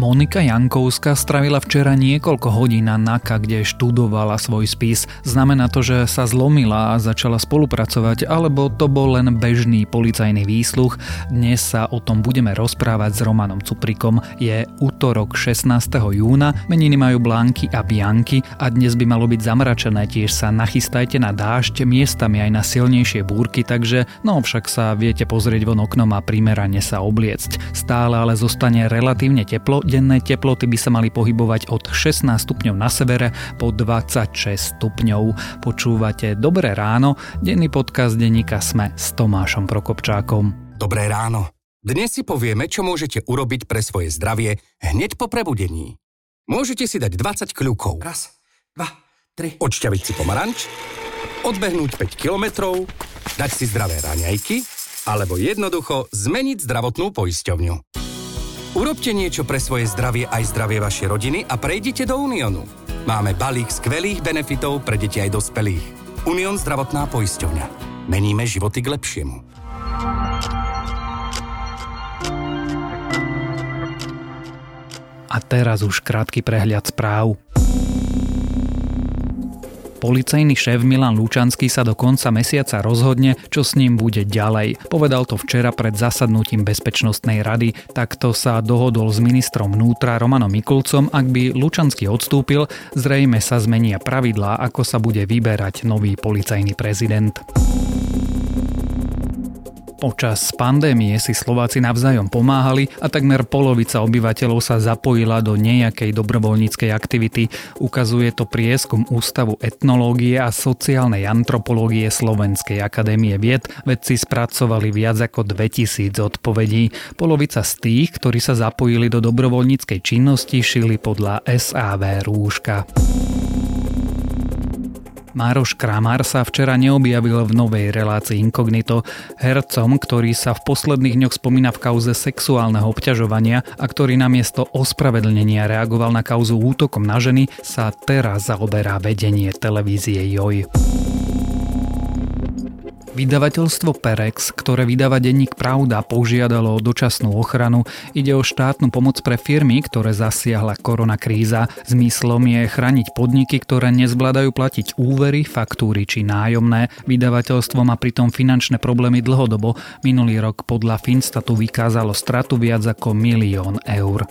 Monika Jankovská stravila včera niekoľko hodín na NAKA, kde študovala svoj spis. Znamená to, že sa zlomila a začala spolupracovať, alebo to bol len bežný policajný výsluch. Dnes sa o tom budeme rozprávať s Romanom Cuprikom. Je útorok 16. júna, meniny majú Blanky a Bianky a dnes by malo byť zamračené, tiež sa nachystajte na dážď, miestami aj na silnejšie búrky, takže no však sa viete pozrieť von oknom a primerane sa obliecť. Stále ale zostane relatívne teplo, denné teploty by sa mali pohybovať od 16 stupňov na severe po 26 stupňov. Počúvate Dobré ráno, denný podcast denníka Sme s Tomášom Prokopčákom. Dobré ráno. Dnes si povieme, čo môžete urobiť pre svoje zdravie hneď po prebudení. Môžete si dať 20 kľúkov. Raz, dva, tri. Odšťaviť si pomaranč, odbehnúť 5 kilometrov, dať si zdravé raňajky, alebo jednoducho zmeniť zdravotnú poisťovňu. Urobte niečo pre svoje zdravie aj zdravie vašej rodiny a prejdite do Uniónu. Máme balík skvelých benefitov pre deti aj dospelých. Unión zdravotná poisťovňa. Meníme životy k lepšiemu. A teraz už krátky prehľad správ. Policajný šéf Milan Lučanský sa do konca mesiaca rozhodne, čo s ním bude ďalej. Povedal to včera pred zasadnutím Bezpečnostnej rady. Takto sa dohodol s ministrom vnútra Romanom Mikulcom. Ak by Lučanský odstúpil, zrejme sa zmenia pravidlá, ako sa bude vyberať nový policajný prezident. Počas pandémie si Slováci navzájom pomáhali a takmer polovica obyvateľov sa zapojila do nejakej dobrovoľníckej aktivity. Ukazuje to prieskum Ústavu etnológie a sociálnej antropológie Slovenskej akadémie vied. Vedci spracovali viac ako 2000 odpovedí. Polovica z tých, ktorí sa zapojili do dobrovoľníckej činnosti, šili podľa SAV rúška. Mároš Kramár sa včera neobjavil v novej relácii Inkognito. Hercom, ktorý sa v posledných dňoch spomína v kauze sexuálneho obťažovania a ktorý namiesto ospravedlnenia reagoval na kauzu útokom na ženy, sa teraz zaoberá vedenie televízie JOJ. Vydavateľstvo Perex, ktoré vydáva denník Pravda, požiadalo o dočasnú ochranu. Ide o štátnu pomoc pre firmy, ktoré zasiahla koronakríza. Zmyslom je chrániť podniky, ktoré nezvládajú platiť úvery, faktúry či nájomné. Vydavateľstvo má pritom finančné problémy dlhodobo. Minulý rok podľa Finstatu vykázalo stratu viac ako milión eur.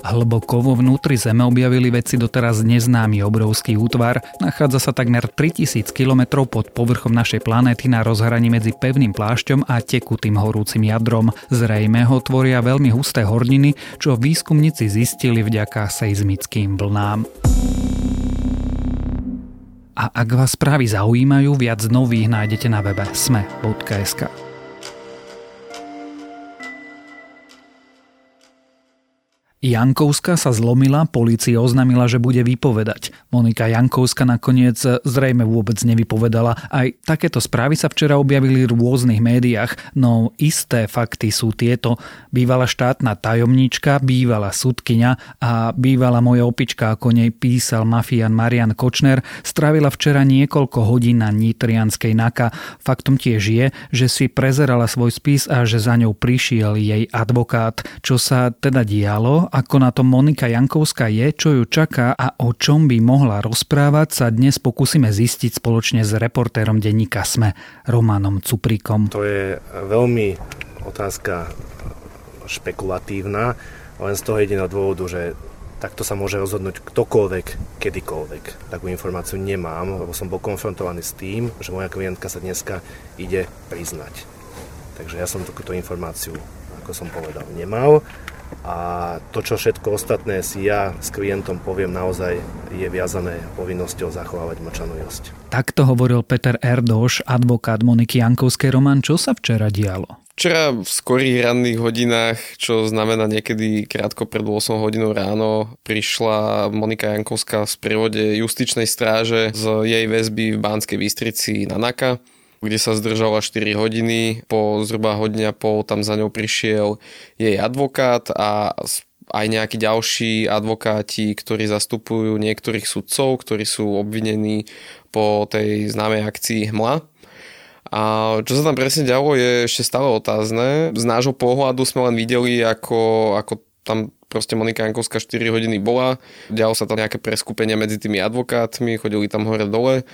Hlboko vo vnútri Zeme objavili vedci doteraz neznámy obrovský útvar. Nachádza sa takmer 3000 km pod povrchom našej planéty na rozhraní medzi pevným plášťom a tekutým horúcim jadrom. Zrejme ho tvoria veľmi husté horniny, čo výskumníci zistili vďaka seizmickým vlnám. A ak vás správy zaujímajú, viac nových nájdete na webe sme.sk. Jankovská sa zlomila, polícia oznámila, že bude vypovedať. Monika Jankovská nakoniec zrejme vôbec nevypovedala. Aj takéto správy sa včera objavili v rôznych médiách, no isté fakty sú tieto. Bývala štátna tajomníčka, bývala sudkynia a bývala moja opička, ako nej písal mafián Marian Kočner, strávila včera niekoľko hodín na Nitrianskej NAKA. Faktom tiež je, že si prezerala svoj spis a že za ňou prišiel jej advokát. Čo sa teda dialo ako na tom Monika Jankovská je, čo ju čaká a o čom by mohla rozprávať, sa dnes pokúsime zistiť spoločne s reportérom denníka SME, Romanom Cuprikom. To je veľmi otázka špekulatívna, len z toho jediného dôvodu, že takto sa môže rozhodnúť ktokoľvek, kedykoľvek. Takú informáciu nemám, lebo som bol konfrontovaný s tým, že moja klientka sa dneska ide priznať. Takže ja som takúto informáciu, ako som povedal, nemal a to, čo všetko ostatné si ja s klientom poviem, naozaj je viazané povinnosťou zachovávať mlčanlivosť. Takto hovoril Peter Erdoš, advokát Moniky Jankovskej. Roman, čo sa včera dialo? Včera v skorých ranných hodinách, čo znamená niekedy krátko pred 8 hodinou ráno, prišla Monika Jankovská v prívode justičnej stráže z jej väzby v Banskej Bystrici na Naka kde sa zdržala 4 hodiny. Po zhruba hodine a pol tam za ňou prišiel jej advokát a aj nejakí ďalší advokáti, ktorí zastupujú niektorých sudcov, ktorí sú obvinení po tej známej akcii Hmla. A čo sa tam presne dialo je ešte stále otázne. Z nášho pohľadu sme len videli, ako, ako tam proste Monika Jankovská 4 hodiny bola. Dialo sa tam nejaké preskupenie medzi tými advokátmi, chodili tam hore dole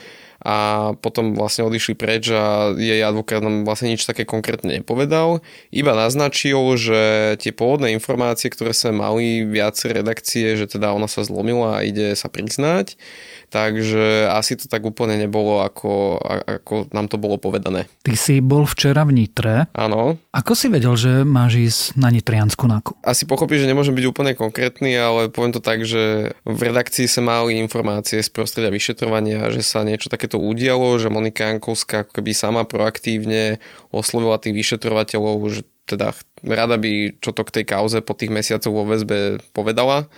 a potom vlastne odišli preč a jej advokát nám vlastne nič také konkrétne nepovedal. Iba naznačil, že tie pôvodné informácie, ktoré sme mali viacej redakcie, že teda ona sa zlomila a ide sa priznať, takže asi to tak úplne nebolo, ako, ako nám to bolo povedané. Ty si bol včera v Nitre. Áno. Ako si vedel, že máš ísť na Nitriansku nákup? Asi pochopíš, že nemôžem byť úplne konkrétny, ale poviem to tak, že v redakcii sa mali informácie z prostredia vyšetrovania, že sa niečo takéto udialo, že Monika Jankovská keby sama proaktívne oslovila tých vyšetrovateľov, že teda rada by čo to k tej kauze po tých mesiacoch vo väzbe povedala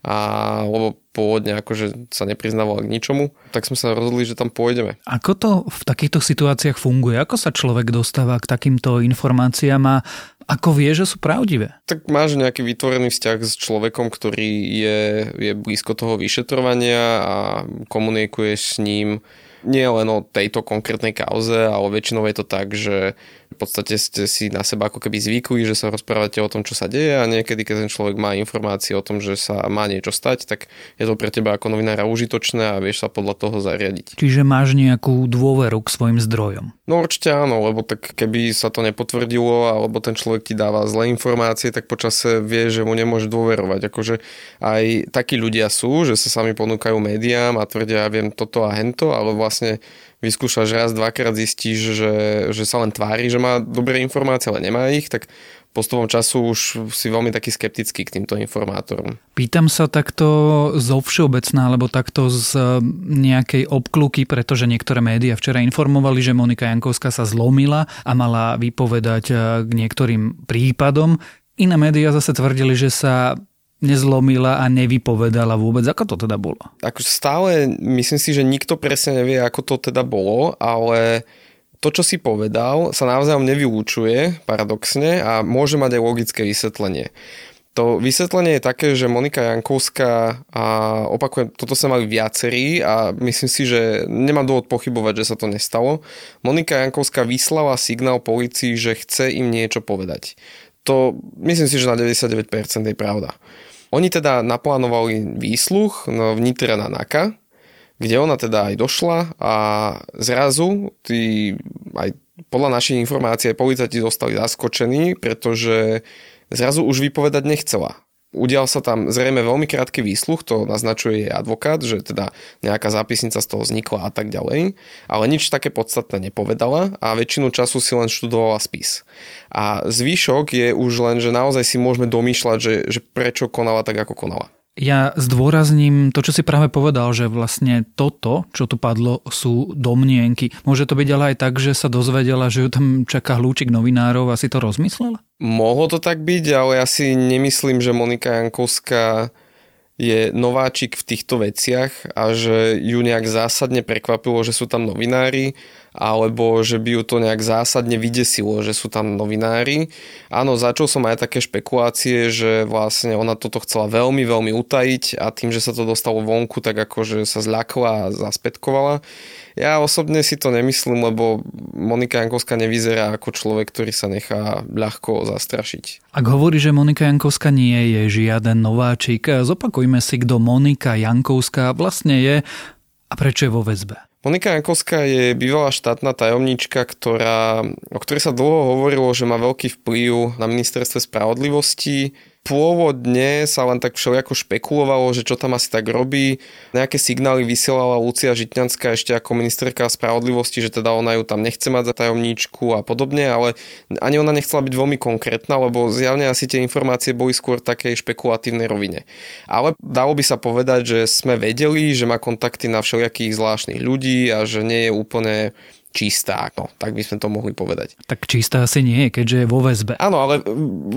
a lebo pôvodne akože sa nepriznával k ničomu, tak sme sa rozhodli, že tam pôjdeme. Ako to v takýchto situáciách funguje? Ako sa človek dostáva k takýmto informáciám a ako vie, že sú pravdivé? Tak máš nejaký vytvorený vzťah s človekom, ktorý je, je blízko toho vyšetrovania a komunikuješ s ním nie len o tejto konkrétnej kauze, ale väčšinou je to tak, že podstate ste si na seba ako keby zvykli, že sa rozprávate o tom, čo sa deje a niekedy, keď ten človek má informácie o tom, že sa má niečo stať, tak je to pre teba ako novinára užitočné a vieš sa podľa toho zariadiť. Čiže máš nejakú dôveru k svojim zdrojom? No určite áno, lebo tak keby sa to nepotvrdilo alebo ten človek ti dáva zlé informácie, tak počase vie, že mu nemôže dôverovať. Akože aj takí ľudia sú, že sa sami ponúkajú médiám a tvrdia, ja viem toto a hento, ale vlastne vyskúšaš raz, dvakrát zistíš, že, že sa len tvári, že má dobré informácie, ale nemá ich, tak postupom času už si veľmi taký skeptický k týmto informátorom. Pýtam sa takto zo všeobecná, alebo takto z e, nejakej obkluky, pretože niektoré médiá včera informovali, že Monika Jankovská sa zlomila a mala vypovedať e, k niektorým prípadom. Iné médiá zase tvrdili, že sa nezlomila a nevypovedala vôbec. Ako to teda bolo? Ako stále myslím si, že nikto presne nevie, ako to teda bolo, ale to, čo si povedal, sa naozaj nevylúčuje, paradoxne, a môže mať aj logické vysvetlenie. To vysvetlenie je také, že Monika Jankovská, a opakujem, toto sa mali viacerí a myslím si, že nemám dôvod pochybovať, že sa to nestalo. Monika Jankovská vyslala signál policii, že chce im niečo povedať. To myslím si, že na 99% je pravda. Oni teda naplánovali výsluch no, v Nitre na Naka, kde ona teda aj došla a zrazu tí, aj podľa našich informácií aj policajti zostali zaskočení, pretože zrazu už vypovedať nechcela. Udial sa tam zrejme veľmi krátky výsluch, to naznačuje jej advokát, že teda nejaká zápisnica z toho vznikla a tak ďalej, ale nič také podstatné nepovedala a väčšinu času si len študovala spis. A zvyšok je už len, že naozaj si môžeme domýšľať, že, že prečo konala tak, ako konala. Ja zdôrazním to, čo si práve povedal, že vlastne toto, čo tu padlo, sú domnienky. Môže to byť ale aj tak, že sa dozvedela, že ju tam čaká hľúčik novinárov a si to rozmyslela? Mohlo to tak byť, ale ja si nemyslím, že Monika Jankovská je nováčik v týchto veciach a že ju nejak zásadne prekvapilo, že sú tam novinári alebo že by ju to nejak zásadne vydesilo, že sú tam novinári. Áno, začal som aj také špekulácie, že vlastne ona toto chcela veľmi, veľmi utajiť a tým, že sa to dostalo vonku, tak akože sa zľakla a zaspetkovala. Ja osobne si to nemyslím, lebo Monika Jankovská nevyzerá ako človek, ktorý sa nechá ľahko zastrašiť. Ak hovorí, že Monika Jankovská nie je žiaden nováčik, zopakujme si, kto Monika Jankovská vlastne je a prečo je vo väzbe. Monika Jankovská je bývalá štátna tajomnička, ktorá, o ktorej sa dlho hovorilo, že má veľký vplyv na ministerstve spravodlivosti. Pôvodne sa len tak všelijako špekulovalo, že čo tam asi tak robí. Nejaké signály vysielala Lucia Žitňanská ešte ako ministerka spravodlivosti, že teda ona ju tam nechce mať za tajomníčku a podobne, ale ani ona nechcela byť veľmi konkrétna, lebo zjavne asi tie informácie boli skôr takej špekulatívnej rovine. Ale dalo by sa povedať, že sme vedeli, že má kontakty na všelijakých zvláštnych ľudí a že nie je úplne čistá, no, tak by sme to mohli povedať. Tak čistá asi nie je, keďže je vo väzbe. Áno, ale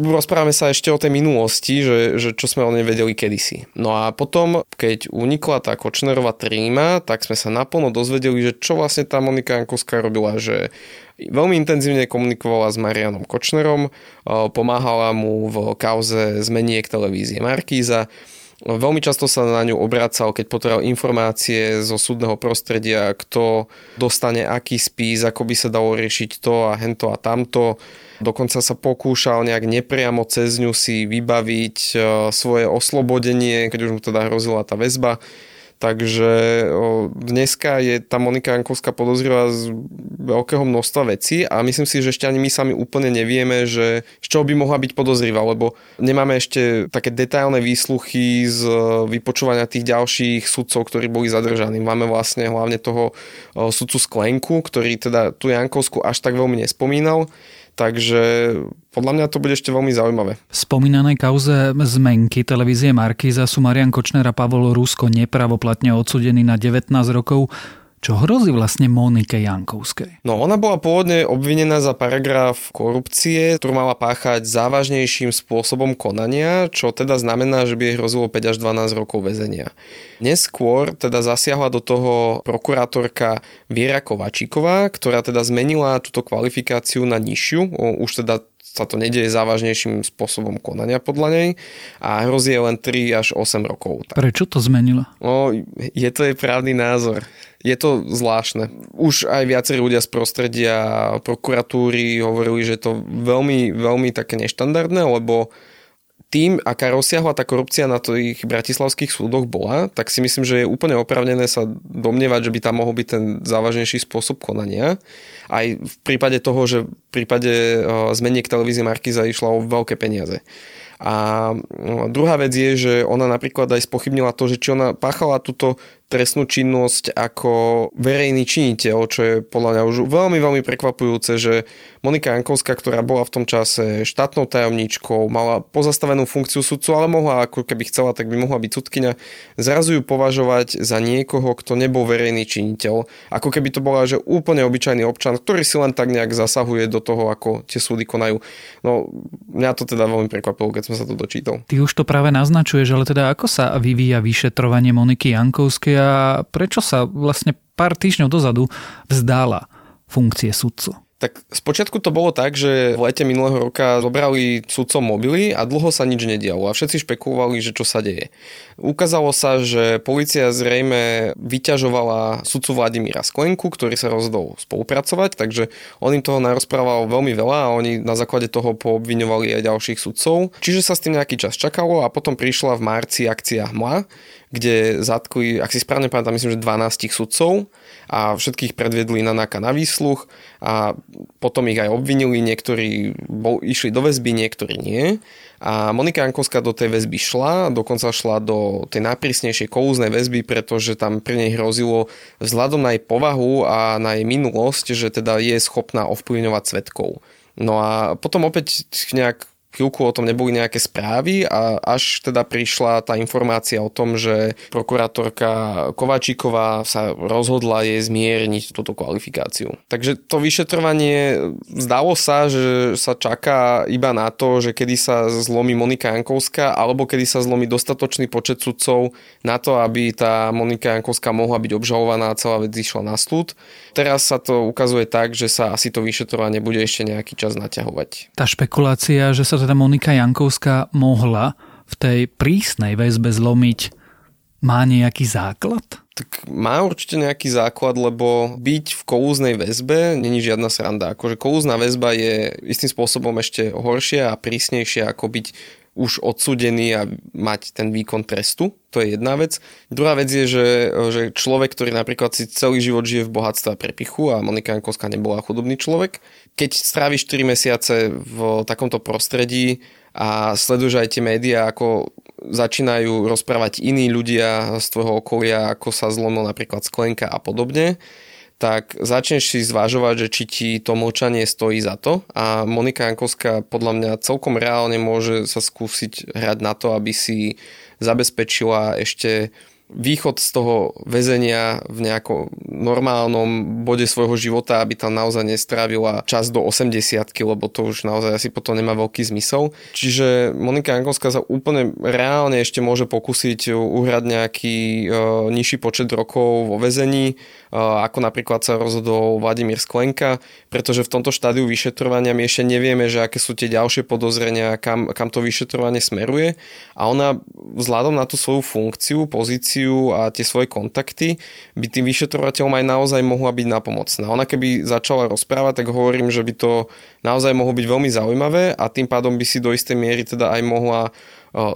rozprávame sa ešte o tej minulosti, že, že čo sme o nej vedeli kedysi. No a potom, keď unikla tá Kočnerová tríma, tak sme sa naplno dozvedeli, že čo vlastne tá Monika Jankovská robila, že veľmi intenzívne komunikovala s Marianom Kočnerom, pomáhala mu v kauze zmeniek televízie Markíza, Veľmi často sa na ňu obracal, keď potreboval informácie zo súdneho prostredia, kto dostane aký spis, ako by sa dalo riešiť to a hento a tamto. Dokonca sa pokúšal nejak nepriamo cez ňu si vybaviť e, svoje oslobodenie, keď už mu teda hrozila tá väzba Takže dneska je tá Monika Jankovská podozrivá z veľkého množstva vecí a myslím si, že ešte ani my sami úplne nevieme, že z čoho by mohla byť podozrivá, lebo nemáme ešte také detailné výsluchy z vypočúvania tých ďalších sudcov, ktorí boli zadržaní. Máme vlastne hlavne toho sudcu Sklenku, ktorý teda tú Jankovskú až tak veľmi nespomínal Takže podľa mňa to bude ešte veľmi zaujímavé. V spomínanej kauze zmenky televízie Markíza sú Marian Kočner a Pavol Rusko nepravoplatne odsudení na 19 rokov. Čo hrozí vlastne Monike Jankovskej? No ona bola pôvodne obvinená za paragraf korupcie, ktorú mala páchať závažnejším spôsobom konania, čo teda znamená, že by jej hrozilo 5 až 12 rokov väzenia. Neskôr teda zasiahla do toho prokurátorka Viera Kovačíková, ktorá teda zmenila túto kvalifikáciu na nižšiu, už teda sa to nedieje závažnejším spôsobom konania podľa nej a hrozí len 3 až 8 rokov. Prečo to zmenila? No, je to jej právny názor. Je to zvláštne. Už aj viacerí ľudia z prostredia prokuratúry hovorili, že je to veľmi, veľmi také neštandardné, lebo tým, aká rozsiahla tá korupcia na tých bratislavských súdoch bola, tak si myslím, že je úplne opravnené sa domnievať, že by tam mohol byť ten závažnejší spôsob konania. Aj v prípade toho, že v prípade eh, zmeniek televízie Markiza išla o veľké peniaze. A no, druhá vec je, že ona napríklad aj spochybnila to, že či ona páchala túto trestnú činnosť ako verejný činiteľ, čo je podľa mňa už veľmi, veľmi prekvapujúce, že Monika Jankovská, ktorá bola v tom čase štátnou tajomníčkou, mala pozastavenú funkciu sudcu, ale mohla, ako keby chcela, tak by mohla byť sudkynia, zrazu ju považovať za niekoho, kto nebol verejný činiteľ. Ako keby to bola, že úplne obyčajný občan, ktorý si len tak nejak zasahuje do toho, ako tie súdy konajú. No, mňa to teda veľmi prekvapilo, keď som sa to dočítal. Ty už to práve naznačuješ, ale teda ako sa vyvíja vyšetrovanie Moniky Jankovskej a prečo sa vlastne pár týždňov dozadu vzdála funkcie sudcu? Tak spočiatku to bolo tak, že v lete minulého roka zobrali sudcom mobily a dlho sa nič nedialo a všetci špekulovali, že čo sa deje. Ukázalo sa, že policia zrejme vyťažovala sudcu Vladimíra Sklenku, ktorý sa rozhodol spolupracovať, takže on im toho narozprával veľmi veľa a oni na základe toho poobviňovali aj ďalších sudcov. Čiže sa s tým nejaký čas čakalo a potom prišla v marci akcia HMLA, kde zatkli, ak si správne pamätám, myslím, že 12 sudcov a všetkých predviedli na náka na výsluch a potom ich aj obvinili, niektorí bol, išli do väzby, niektorí nie. A Monika Jankovská do tej väzby šla, dokonca šla do tej najprísnejšej kolúznej väzby, pretože tam pri nej hrozilo vzhľadom na jej povahu a na jej minulosť, že teda je schopná ovplyvňovať svetkov. No a potom opäť nejak chvíľku o tom neboli nejaké správy a až teda prišla tá informácia o tom, že prokurátorka Kovačíková sa rozhodla jej zmierniť túto kvalifikáciu. Takže to vyšetrovanie zdalo sa, že sa čaká iba na to, že kedy sa zlomí Monika Jankovská alebo kedy sa zlomí dostatočný počet sudcov na to, aby tá Monika Jankovská mohla byť obžalovaná a celá vec išla na súd. Teraz sa to ukazuje tak, že sa asi to vyšetrovanie bude ešte nejaký čas naťahovať. Tá špekulácia, že sa teda Monika Jankovská mohla v tej prísnej väzbe zlomiť, má nejaký základ? Tak má určite nejaký základ, lebo byť v kolúznej väzbe není žiadna sranda. Akože kolúzna väzba je istým spôsobom ešte horšia a prísnejšia ako byť už odsudený a mať ten výkon trestu. To je jedna vec. Druhá vec je, že, že človek, ktorý napríklad si celý život žije v bohatstve a prepichu a Monika Jankovská nebola chudobný človek, keď stráviš 4 mesiace v takomto prostredí a sleduješ aj tie médiá, ako začínajú rozprávať iní ľudia z tvojho okolia, ako sa zlomil napríklad sklenka a podobne, tak začneš si zvážovať, že či ti to mlčanie stojí za to. A Monika Jankovská podľa mňa celkom reálne môže sa skúsiť hrať na to, aby si zabezpečila ešte východ z toho väzenia v nejakom normálnom bode svojho života, aby tam naozaj nestrávila čas do 80 lebo to už naozaj asi potom nemá veľký zmysel. Čiže Monika Jankovská sa úplne reálne ešte môže pokúsiť uhrať nejaký uh, nižší počet rokov vo väzení, uh, ako napríklad sa rozhodol Vladimír Sklenka, pretože v tomto štádiu vyšetrovania my ešte nevieme, že aké sú tie ďalšie podozrenia, kam, kam to vyšetrovanie smeruje a ona vzhľadom na tú svoju funkciu, pozíciu a tie svoje kontakty by tým vyšetrovateľom aj naozaj mohla byť napomocná. Ona keby začala rozprávať, tak hovorím, že by to naozaj mohlo byť veľmi zaujímavé a tým pádom by si do istej miery teda aj mohla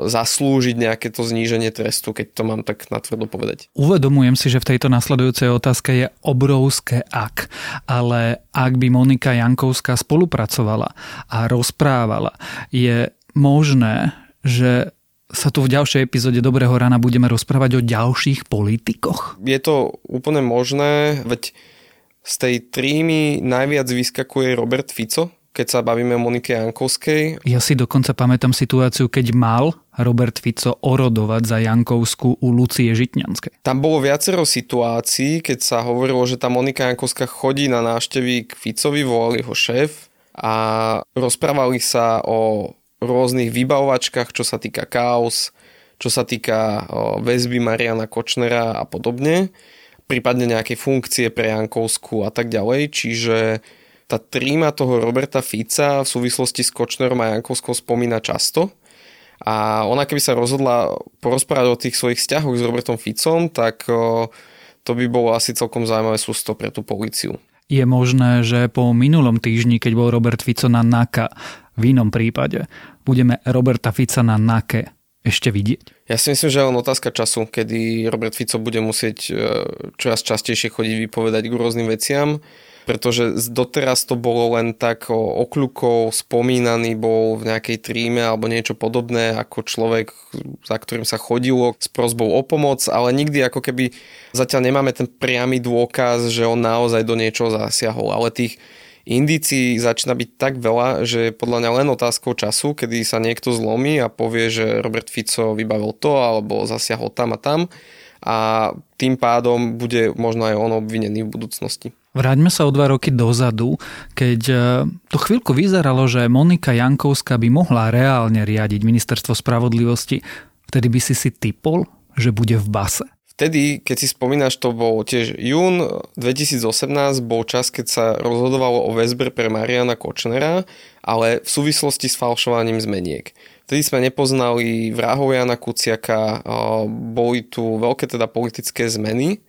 zaslúžiť nejaké to zníženie trestu, keď to mám tak natvrdo povedať. Uvedomujem si, že v tejto nasledujúcej otázke je obrovské ak, ale ak by Monika Jankovská spolupracovala a rozprávala, je možné, že sa tu v ďalšej epizóde Dobrého rána budeme rozprávať o ďalších politikoch? Je to úplne možné, veď z tej trímy najviac vyskakuje Robert Fico, keď sa bavíme o Monike Jankovskej. Ja si dokonca pamätám situáciu, keď mal Robert Fico orodovať za Jankovskú u Lucie Žitňanskej. Tam bolo viacero situácií, keď sa hovorilo, že tá Monika Jankovská chodí na návštevy k Ficovi, volali ho šéf a rozprávali sa o rôznych vybavovačkách, čo sa týka kaos, čo sa týka väzby Mariana Kočnera a podobne, prípadne nejakej funkcie pre Jankovskú a tak ďalej. Čiže tá tríma toho Roberta Fica v súvislosti s Kočnerom a Jankovskou spomína často. A ona keby sa rozhodla porozprávať o tých svojich vzťahoch s Robertom Ficom, tak to by bolo asi celkom zaujímavé sústo pre tú policiu. Je možné, že po minulom týždni, keď bol Robert Fico na NAKA, v inom prípade budeme Roberta Fica na NAKE ešte vidieť? Ja si myslím, že je len otázka času, kedy Robert Fico bude musieť e, čoraz častejšie chodiť vypovedať k rôznym veciam pretože doteraz to bolo len tak okľukov, spomínaný bol v nejakej tríme alebo niečo podobné ako človek, za ktorým sa chodilo s prozbou o pomoc, ale nikdy ako keby zatiaľ nemáme ten priamy dôkaz, že on naozaj do niečoho zasiahol, ale tých indícií začína byť tak veľa, že podľa mňa len otázkou času, kedy sa niekto zlomí a povie, že Robert Fico vybavil to alebo zasiahol tam a tam a tým pádom bude možno aj on obvinený v budúcnosti. Vráťme sa o dva roky dozadu, keď e, to chvíľku vyzeralo, že Monika Jankovská by mohla reálne riadiť ministerstvo spravodlivosti. Vtedy by si si typol, že bude v base. Vtedy, keď si spomínaš, to bol tiež jún 2018, bol čas, keď sa rozhodovalo o väzbe pre Mariana Kočnera, ale v súvislosti s falšovaním zmeniek. Vtedy sme nepoznali vrahov Jana Kuciaka, boli tu veľké teda politické zmeny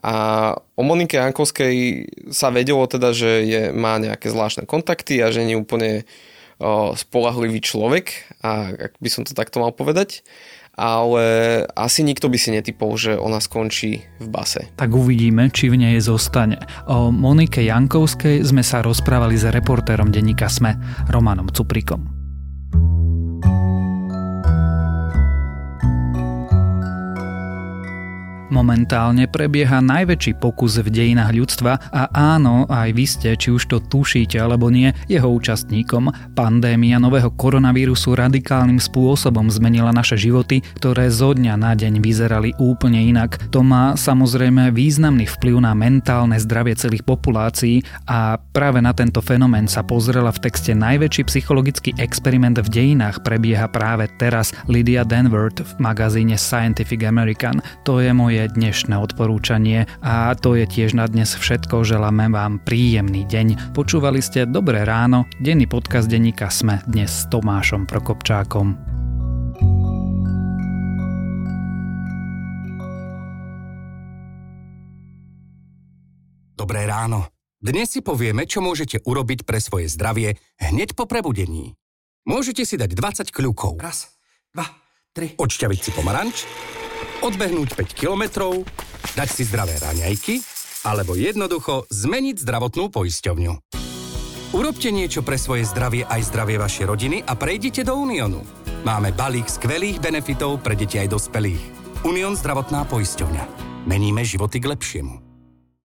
a o Monike Jankovskej sa vedelo teda, že je, má nejaké zvláštne kontakty a že nie úplne spolahlivý človek, a ak by som to takto mal povedať. Ale asi nikto by si netypol, že ona skončí v base. Tak uvidíme, či v nej zostane. O Monike Jankovskej sme sa rozprávali s reportérom denníka SME, Romanom Cuprikom. Momentálne prebieha najväčší pokus v dejinách ľudstva a áno, aj vy ste, či už to tušíte alebo nie, jeho účastníkom. Pandémia nového koronavírusu radikálnym spôsobom zmenila naše životy, ktoré zo dňa na deň vyzerali úplne inak. To má samozrejme významný vplyv na mentálne zdravie celých populácií a práve na tento fenomén sa pozrela v texte najväčší psychologický experiment v dejinách prebieha práve teraz Lydia Denvert v magazíne Scientific American. To je moje moje dnešné odporúčanie a to je tiež na dnes všetko. Želáme vám príjemný deň. Počúvali ste Dobré ráno, denný podcast denníka Sme dnes s Tomášom Prokopčákom. Dobré ráno. Dnes si povieme, čo môžete urobiť pre svoje zdravie hneď po prebudení. Môžete si dať 20 kľúkov. Raz, dva, tri. Odšťaviť si pomaranč odbehnúť 5 kilometrov, dať si zdravé raňajky alebo jednoducho zmeniť zdravotnú poisťovňu. Urobte niečo pre svoje zdravie aj zdravie vašej rodiny a prejdite do Uniónu. Máme balík skvelých benefitov pre deti aj dospelých. Unión zdravotná poisťovňa. Meníme životy k lepšiemu.